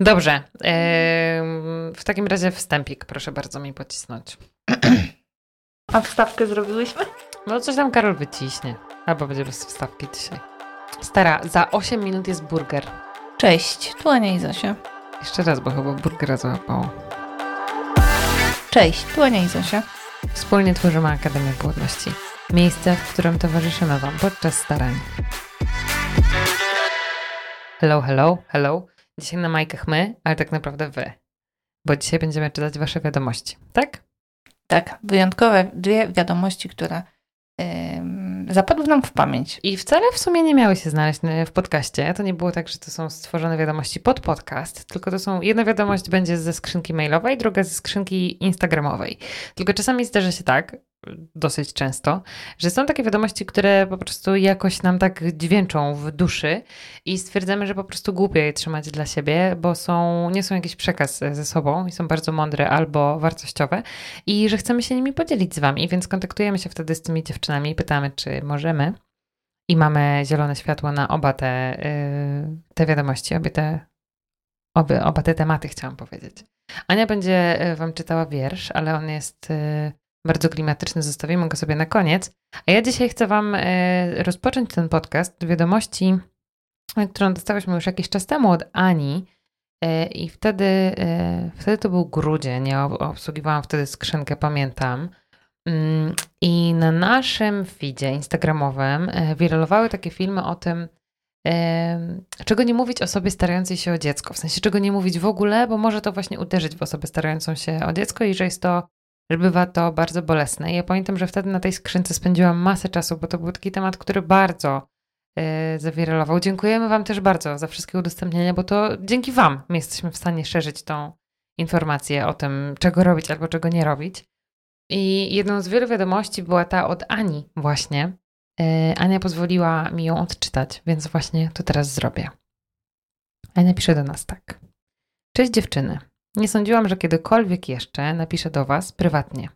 Dobrze. w takim razie wstępik, proszę bardzo mi pocisnąć. A wstawkę zrobiłyśmy? No coś tam Karol wyciśnie. Albo będzie bez wstawki dzisiaj. Stara, za 8 minut jest burger. Cześć, tu Ania i Zosia. Jeszcze raz, bo chyba burgera załapało. Cześć, tu Ania i Zosia. Wspólnie tworzymy Akademię Płodności. Miejsce, w którym towarzyszymy Wam podczas starań. Hello, hello, hello. Dzisiaj na majkach my, ale tak naprawdę Wy. Bo dzisiaj będziemy czytać Wasze wiadomości, tak? Tak, wyjątkowe dwie wiadomości, które zapadły nam w pamięć. I wcale w sumie nie miały się znaleźć w podcaście. To nie było tak, że to są stworzone wiadomości pod podcast, tylko to są, jedna wiadomość będzie ze skrzynki mailowej, druga ze skrzynki instagramowej. Tylko czasami zdarza się tak, dosyć często, że są takie wiadomości, które po prostu jakoś nam tak dźwięczą w duszy i stwierdzamy, że po prostu głupio je trzymać dla siebie, bo są, nie są jakiś przekaz ze sobą i są bardzo mądre albo wartościowe i że chcemy się nimi podzielić z wami, więc kontaktujemy się wtedy z tymi dziewczynami i pytamy, czy możemy i mamy zielone światło na oba te, yy, te wiadomości, obie te, oby, oba te tematy chciałam powiedzieć. Ania będzie y, wam czytała wiersz, ale on jest... Bardzo klimatyczny, zostawimy go sobie na koniec. A ja dzisiaj chcę Wam e, rozpocząć ten podcast wiadomości, którą dostałyśmy już jakiś czas temu od Ani. E, I wtedy, e, wtedy to był grudzień. Ja obsługiwałam wtedy skrzynkę, pamiętam. Mm, I na naszym feedzie instagramowym wiralowały takie filmy o tym, czego nie mówić osobie starającej się o dziecko. W sensie, czego nie mówić w ogóle, bo może to właśnie uderzyć w osobę starającą się o dziecko i że jest to że bywa to bardzo bolesne. I ja pamiętam, że wtedy na tej skrzynce spędziłam masę czasu, bo to był taki temat, który bardzo yy. Dziękujemy Wam też bardzo za wszystkie udostępnienia, bo to dzięki Wam my jesteśmy w stanie szerzyć tą informację o tym, czego robić albo czego nie robić. I jedną z wielu wiadomości była ta od Ani właśnie. Yy, Ania pozwoliła mi ją odczytać, więc właśnie to teraz zrobię. Ania pisze do nas tak. Cześć dziewczyny. Nie sądziłam, że kiedykolwiek jeszcze napiszę do Was prywatnie.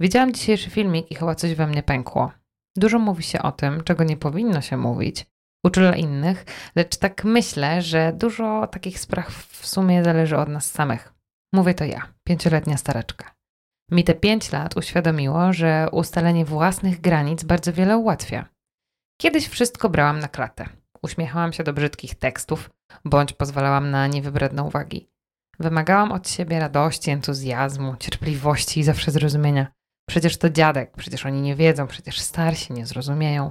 Widziałam dzisiejszy filmik i chyba coś we mnie pękło. Dużo mówi się o tym, czego nie powinno się mówić, uczula innych, lecz tak myślę, że dużo takich spraw w sumie zależy od nas samych. Mówię to ja, pięcioletnia staraczka. Mi te pięć lat uświadomiło, że ustalenie własnych granic bardzo wiele ułatwia. Kiedyś wszystko brałam na klatę. Uśmiechałam się do brzydkich tekstów, bądź pozwalałam na niewybredne uwagi. Wymagałam od siebie radości, entuzjazmu, cierpliwości i zawsze zrozumienia. Przecież to dziadek, przecież oni nie wiedzą, przecież starsi nie zrozumieją.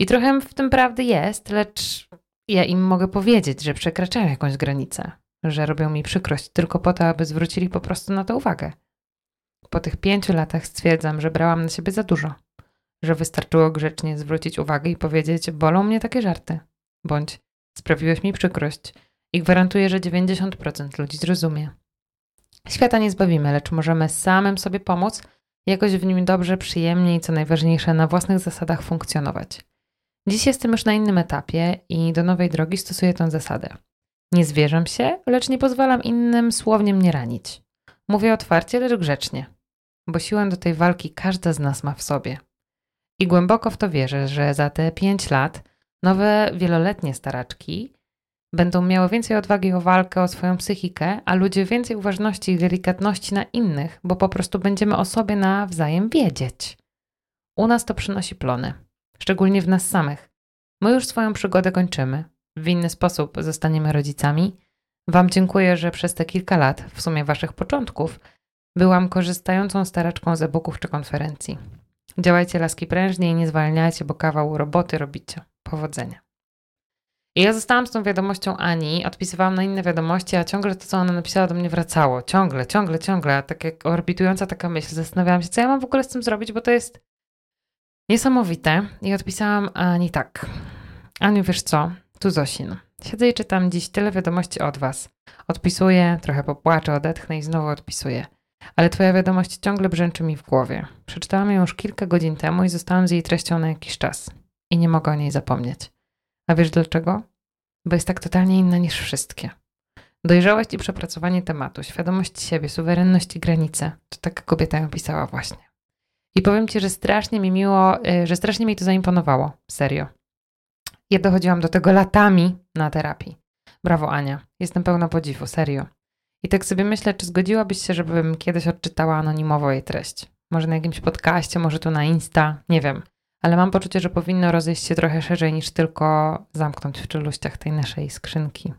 I trochę w tym prawdy jest, lecz ja im mogę powiedzieć, że przekraczają jakąś granicę, że robią mi przykrość tylko po to, aby zwrócili po prostu na to uwagę. Po tych pięciu latach stwierdzam, że brałam na siebie za dużo, że wystarczyło grzecznie zwrócić uwagę i powiedzieć: Bolą mnie takie żarty, bądź sprawiłeś mi przykrość i gwarantuję, że 90% ludzi zrozumie. Świata nie zbawimy, lecz możemy samym sobie pomóc, jakoś w nim dobrze, przyjemnie i co najważniejsze, na własnych zasadach funkcjonować. Dziś jestem już na innym etapie i do nowej drogi stosuję tę zasadę. Nie zwierzam się, lecz nie pozwalam innym słownie mnie ranić. Mówię otwarcie, lecz grzecznie, bo siłę do tej walki każda z nas ma w sobie. I głęboko w to wierzę, że za te pięć lat nowe wieloletnie staraczki będą miały więcej odwagi o walkę o swoją psychikę, a ludzie więcej uważności i delikatności na innych, bo po prostu będziemy o sobie nawzajem wiedzieć. U nas to przynosi plony, szczególnie w nas samych. My już swoją przygodę kończymy. W inny sposób zostaniemy rodzicami. Wam dziękuję, że przez te kilka lat, w sumie waszych początków, byłam korzystającą staraczką z e-booków czy konferencji. Działajcie laski prężnie i nie zwalniajcie, bo kawał roboty robicie. Powodzenia. I ja zostałam z tą wiadomością Ani, odpisywałam na inne wiadomości, a ciągle to, co ona napisała, do mnie wracało. Ciągle, ciągle, ciągle. Tak jak orbitująca taka myśl. Zastanawiałam się, co ja mam w ogóle z tym zrobić, bo to jest niesamowite. I odpisałam Ani tak. Aniu, wiesz co? Tu Zosin. Siedzę i czytam dziś tyle wiadomości od was. Odpisuję, trochę popłaczę, odetchnę i znowu odpisuję. Ale twoja wiadomość ciągle brzęczy mi w głowie. Przeczytałam ją już kilka godzin temu i zostałam z jej treścią na jakiś czas. I nie mogę o niej zapomnieć. A wiesz dlaczego? Bo jest tak totalnie inna niż wszystkie. Dojrzałość i przepracowanie tematu, świadomość siebie, suwerenność i granice. To taka kobieta ją pisała właśnie. I powiem ci, że strasznie mi miło, y, że strasznie mi to zaimponowało. Serio. Ja dochodziłam do tego latami na terapii. Brawo, Ania. Jestem pełna podziwu, serio. I tak sobie myślę, czy zgodziłabyś się, żebym kiedyś odczytała anonimowo jej treść? Może na jakimś podcaście, może tu na Insta, nie wiem. Ale mam poczucie, że powinno rozejść się trochę szerzej niż tylko zamknąć w czeluściach tej naszej skrzynki.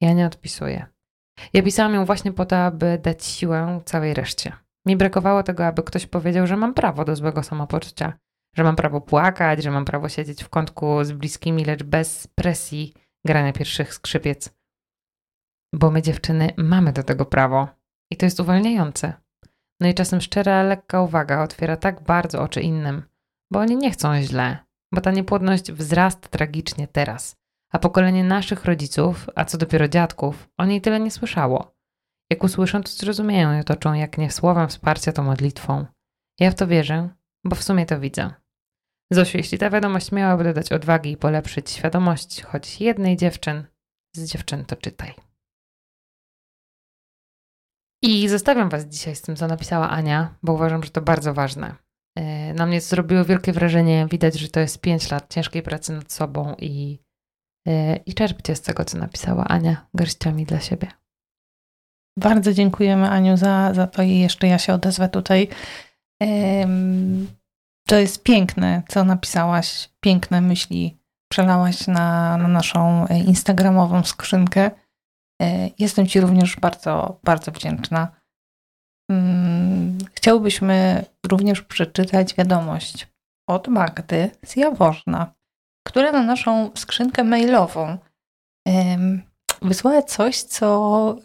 Ja nie odpisuję. Ja pisałam ją właśnie po to, aby dać siłę całej reszcie. Mi brakowało tego, aby ktoś powiedział, że mam prawo do złego samopoczucia, że mam prawo płakać, że mam prawo siedzieć w kątku z bliskimi, lecz bez presji grania pierwszych skrzypiec. Bo my dziewczyny mamy do tego prawo i to jest uwalniające. No i czasem szczera, lekka uwaga otwiera tak bardzo oczy innym, bo oni nie chcą źle, bo ta niepłodność wzrasta tragicznie teraz, a pokolenie naszych rodziców, a co dopiero dziadków, o niej tyle nie słyszało. Jak usłyszą, to zrozumieją i otoczą jak nie słowem wsparcia, to modlitwą. Ja w to wierzę, bo w sumie to widzę. Zosiu, jeśli ta wiadomość miałaby dodać odwagi i polepszyć świadomość choć jednej dziewczyn, z dziewczyn to czytaj. I zostawiam Was dzisiaj z tym, co napisała Ania, bo uważam, że to bardzo ważne. E, na mnie zrobiło wielkie wrażenie. Widać, że to jest 5 lat ciężkiej pracy nad sobą i, e, i czerpcie z tego, co napisała Ania, garściami dla siebie. Bardzo dziękujemy Aniu za, za to i jeszcze ja się odezwę tutaj. To jest piękne, co napisałaś, piękne myśli przelałaś na, na naszą e, instagramową skrzynkę. Jestem Ci również bardzo, bardzo wdzięczna. Chciałbyśmy również przeczytać wiadomość od Magdy z Jaworzna, która na naszą skrzynkę mailową wysłała coś, co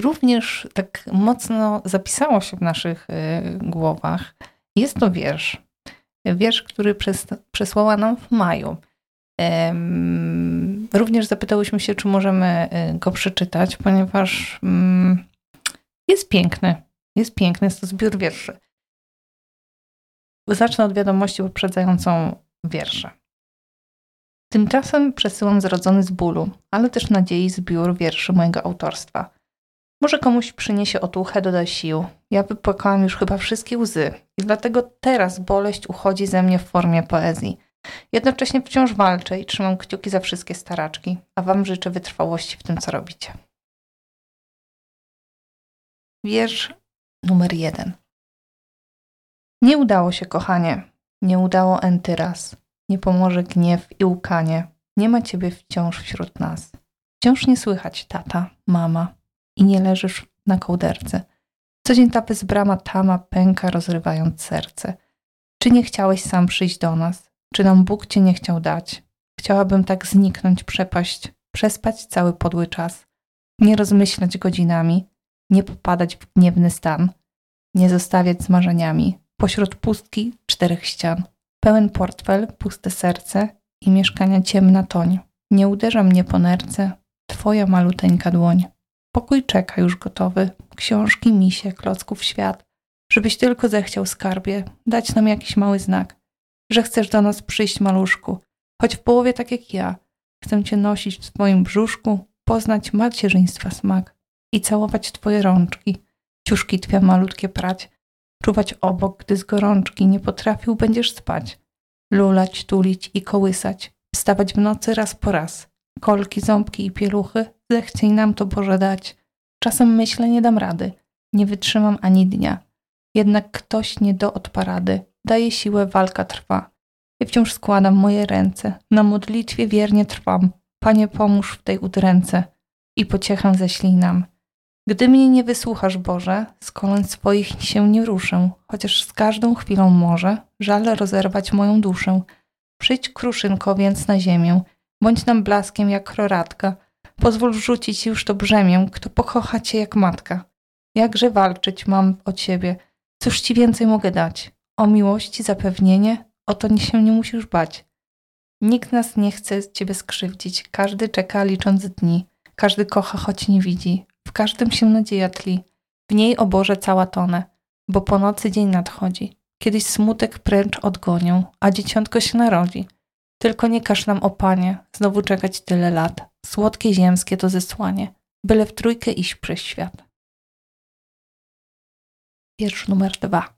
również tak mocno zapisało się w naszych e, głowach. Jest to wiersz. Wiersz, który przesłała nam w maju. Również zapytałyśmy się, czy możemy e, go przeczytać, ponieważ mm, jest piękny. Jest piękny, jest to zbiór wierszy. Zacznę od wiadomości poprzedzającą wiersze. Tymczasem przesyłam zrodzony z bólu, ale też nadziei zbiór wierszy mojego autorstwa. Może komuś przyniesie otuchę, doda sił. Ja wypłakałam już chyba wszystkie łzy i dlatego teraz boleść uchodzi ze mnie w formie poezji. Jednocześnie wciąż walczę i trzymam kciuki za wszystkie staraczki, a Wam życzę wytrwałości w tym, co robicie. Wiersz numer jeden. Nie udało się, kochanie. Nie udało enty raz. Nie pomoże gniew i łkanie. Nie ma ciebie wciąż wśród nas. Wciąż nie słychać tata, mama i nie leżysz na kołderce. Co dzień ta bezbrama tama pęka, rozrywając serce. Czy nie chciałeś sam przyjść do nas? Czy nam Bóg cię nie chciał dać? Chciałabym tak zniknąć, przepaść, przespać cały podły czas, nie rozmyślać godzinami, nie popadać w gniewny stan, nie zostawiać z marzeniami pośród pustki czterech ścian. Pełen portfel, puste serce i mieszkania ciemna toń. Nie uderza mnie po nerce twoja maluteńka dłoń. Pokój czeka już gotowy, książki, misie, klocków świat. Żebyś tylko zechciał skarbie, dać nam jakiś mały znak, że chcesz do nas przyjść, maluszku, choć w połowie tak jak ja. Chcę cię nosić w swoim brzuszku, poznać macierzyństwa smak i całować twoje rączki, ciuszki twoje malutkie prać, czuwać obok, gdy z gorączki nie potrafił będziesz spać, lulać, tulić i kołysać, wstawać w nocy raz po raz, kolki, ząbki i pieluchy, zechciej nam to Boże dać. Czasem myślę, nie dam rady, nie wytrzymam ani dnia. Jednak ktoś nie do odparady, daje siłę, walka trwa. I wciąż składam moje ręce, na modlitwie wiernie trwam. Panie, pomóż w tej udręce i pociechę ześlij nam. Gdy mnie nie wysłuchasz, Boże, z kolan swoich się nie ruszę, chociaż z każdą chwilą może żal rozerwać moją duszę. Przyjdź, kruszynko, więc na ziemię, bądź nam blaskiem jak kroratka. Pozwól wrzucić już to brzemię, kto pokocha cię jak matka. Jakże walczyć mam o ciebie, cóż ci więcej mogę dać? O miłości zapewnienie, o to się nie musisz bać. Nikt nas nie chce ciebie skrzywdzić, każdy czeka licząc dni, każdy kocha, choć nie widzi, w każdym się nadzieja tli, w niej o Boże cała tonę, bo po nocy dzień nadchodzi. Kiedyś smutek precz odgonią, a dzieciątko się narodzi. Tylko nie każ nam, o Panie, znowu czekać tyle lat. Słodkie ziemskie to zesłanie, byle w trójkę iść przez świat. Wiersz numer dwa.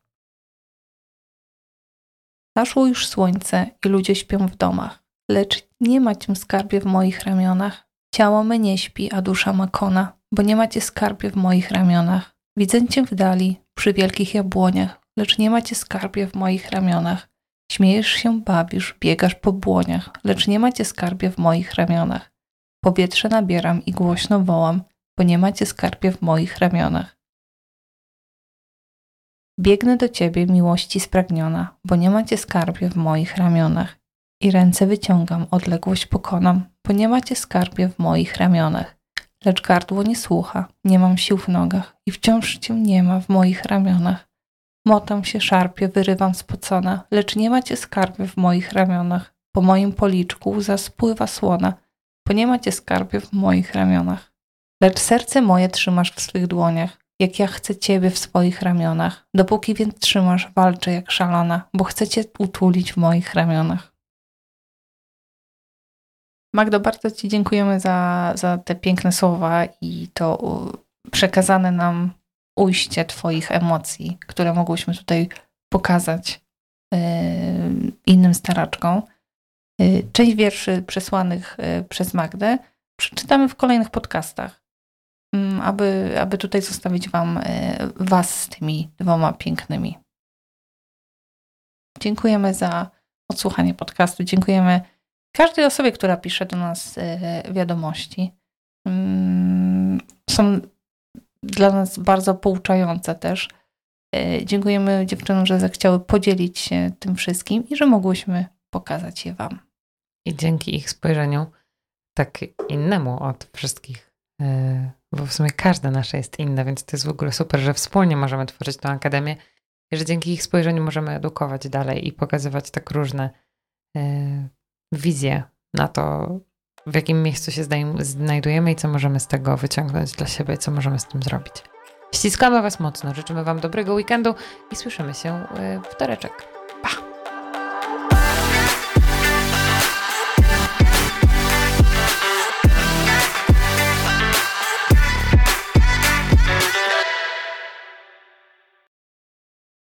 Zaszło już słońce i ludzie śpią w domach, lecz nie ma cię skarbie w moich ramionach. Ciało me nie śpi, a dusza ma kona, bo nie macie skarbie w moich ramionach. Widzę cię w dali, przy wielkich jabłoniach, lecz nie macie skarbie w moich ramionach. Śmiejesz się, bawisz, biegasz po błoniach, lecz nie macie skarbie w moich ramionach. Powietrze nabieram i głośno wołam, bo nie macie skarbie w moich ramionach. Biegnę do ciebie, miłości spragniona, bo nie macie skarbie w moich ramionach. I ręce wyciągam, odległość pokonam, bo nie macie skarbie w moich ramionach. Lecz gardło nie słucha, nie mam sił w nogach i wciąż cię nie ma w moich ramionach. Motam się, szarpie, wyrywam spocona, lecz nie macie skarbie w moich ramionach. Po moim policzku łza spływa słona, bo nie macie skarbie w moich ramionach. Lecz serce moje trzymasz w swych dłoniach, jak ja chcę ciebie w swoich ramionach. Dopóki więc trzymasz, walczę jak szalona, bo chcę cię utulić w moich ramionach. Magdo, bardzo Ci dziękujemy za, za te piękne słowa i to przekazane nam ujście Twoich emocji, które mogłyśmy tutaj pokazać yy, innym staraczkom. Yy, część wierszy przesłanych yy, przez Magdę przeczytamy w kolejnych podcastach, mm, aby, aby tutaj zostawić Wam Was z tymi dwoma pięknymi. Dziękujemy za odsłuchanie podcastu. Dziękujemy każdej osobie, która pisze do nas wiadomości. Mm, są dla nas bardzo pouczające też. E, dziękujemy dziewczynom, że zechciały podzielić się tym wszystkim i że mogłyśmy pokazać je Wam. I dzięki ich spojrzeniu, tak innemu od wszystkich, e, bo w sumie każde nasze jest inne, więc to jest w ogóle super, że wspólnie możemy tworzyć tę akademię i że dzięki ich spojrzeniu możemy edukować dalej i pokazywać tak różne wizje na to, w jakim miejscu się znajdujemy i co możemy z tego wyciągnąć dla siebie, co możemy z tym zrobić. Ściskamy Was mocno, życzymy Wam dobrego weekendu i słyszymy się y, w toreczek. Pa!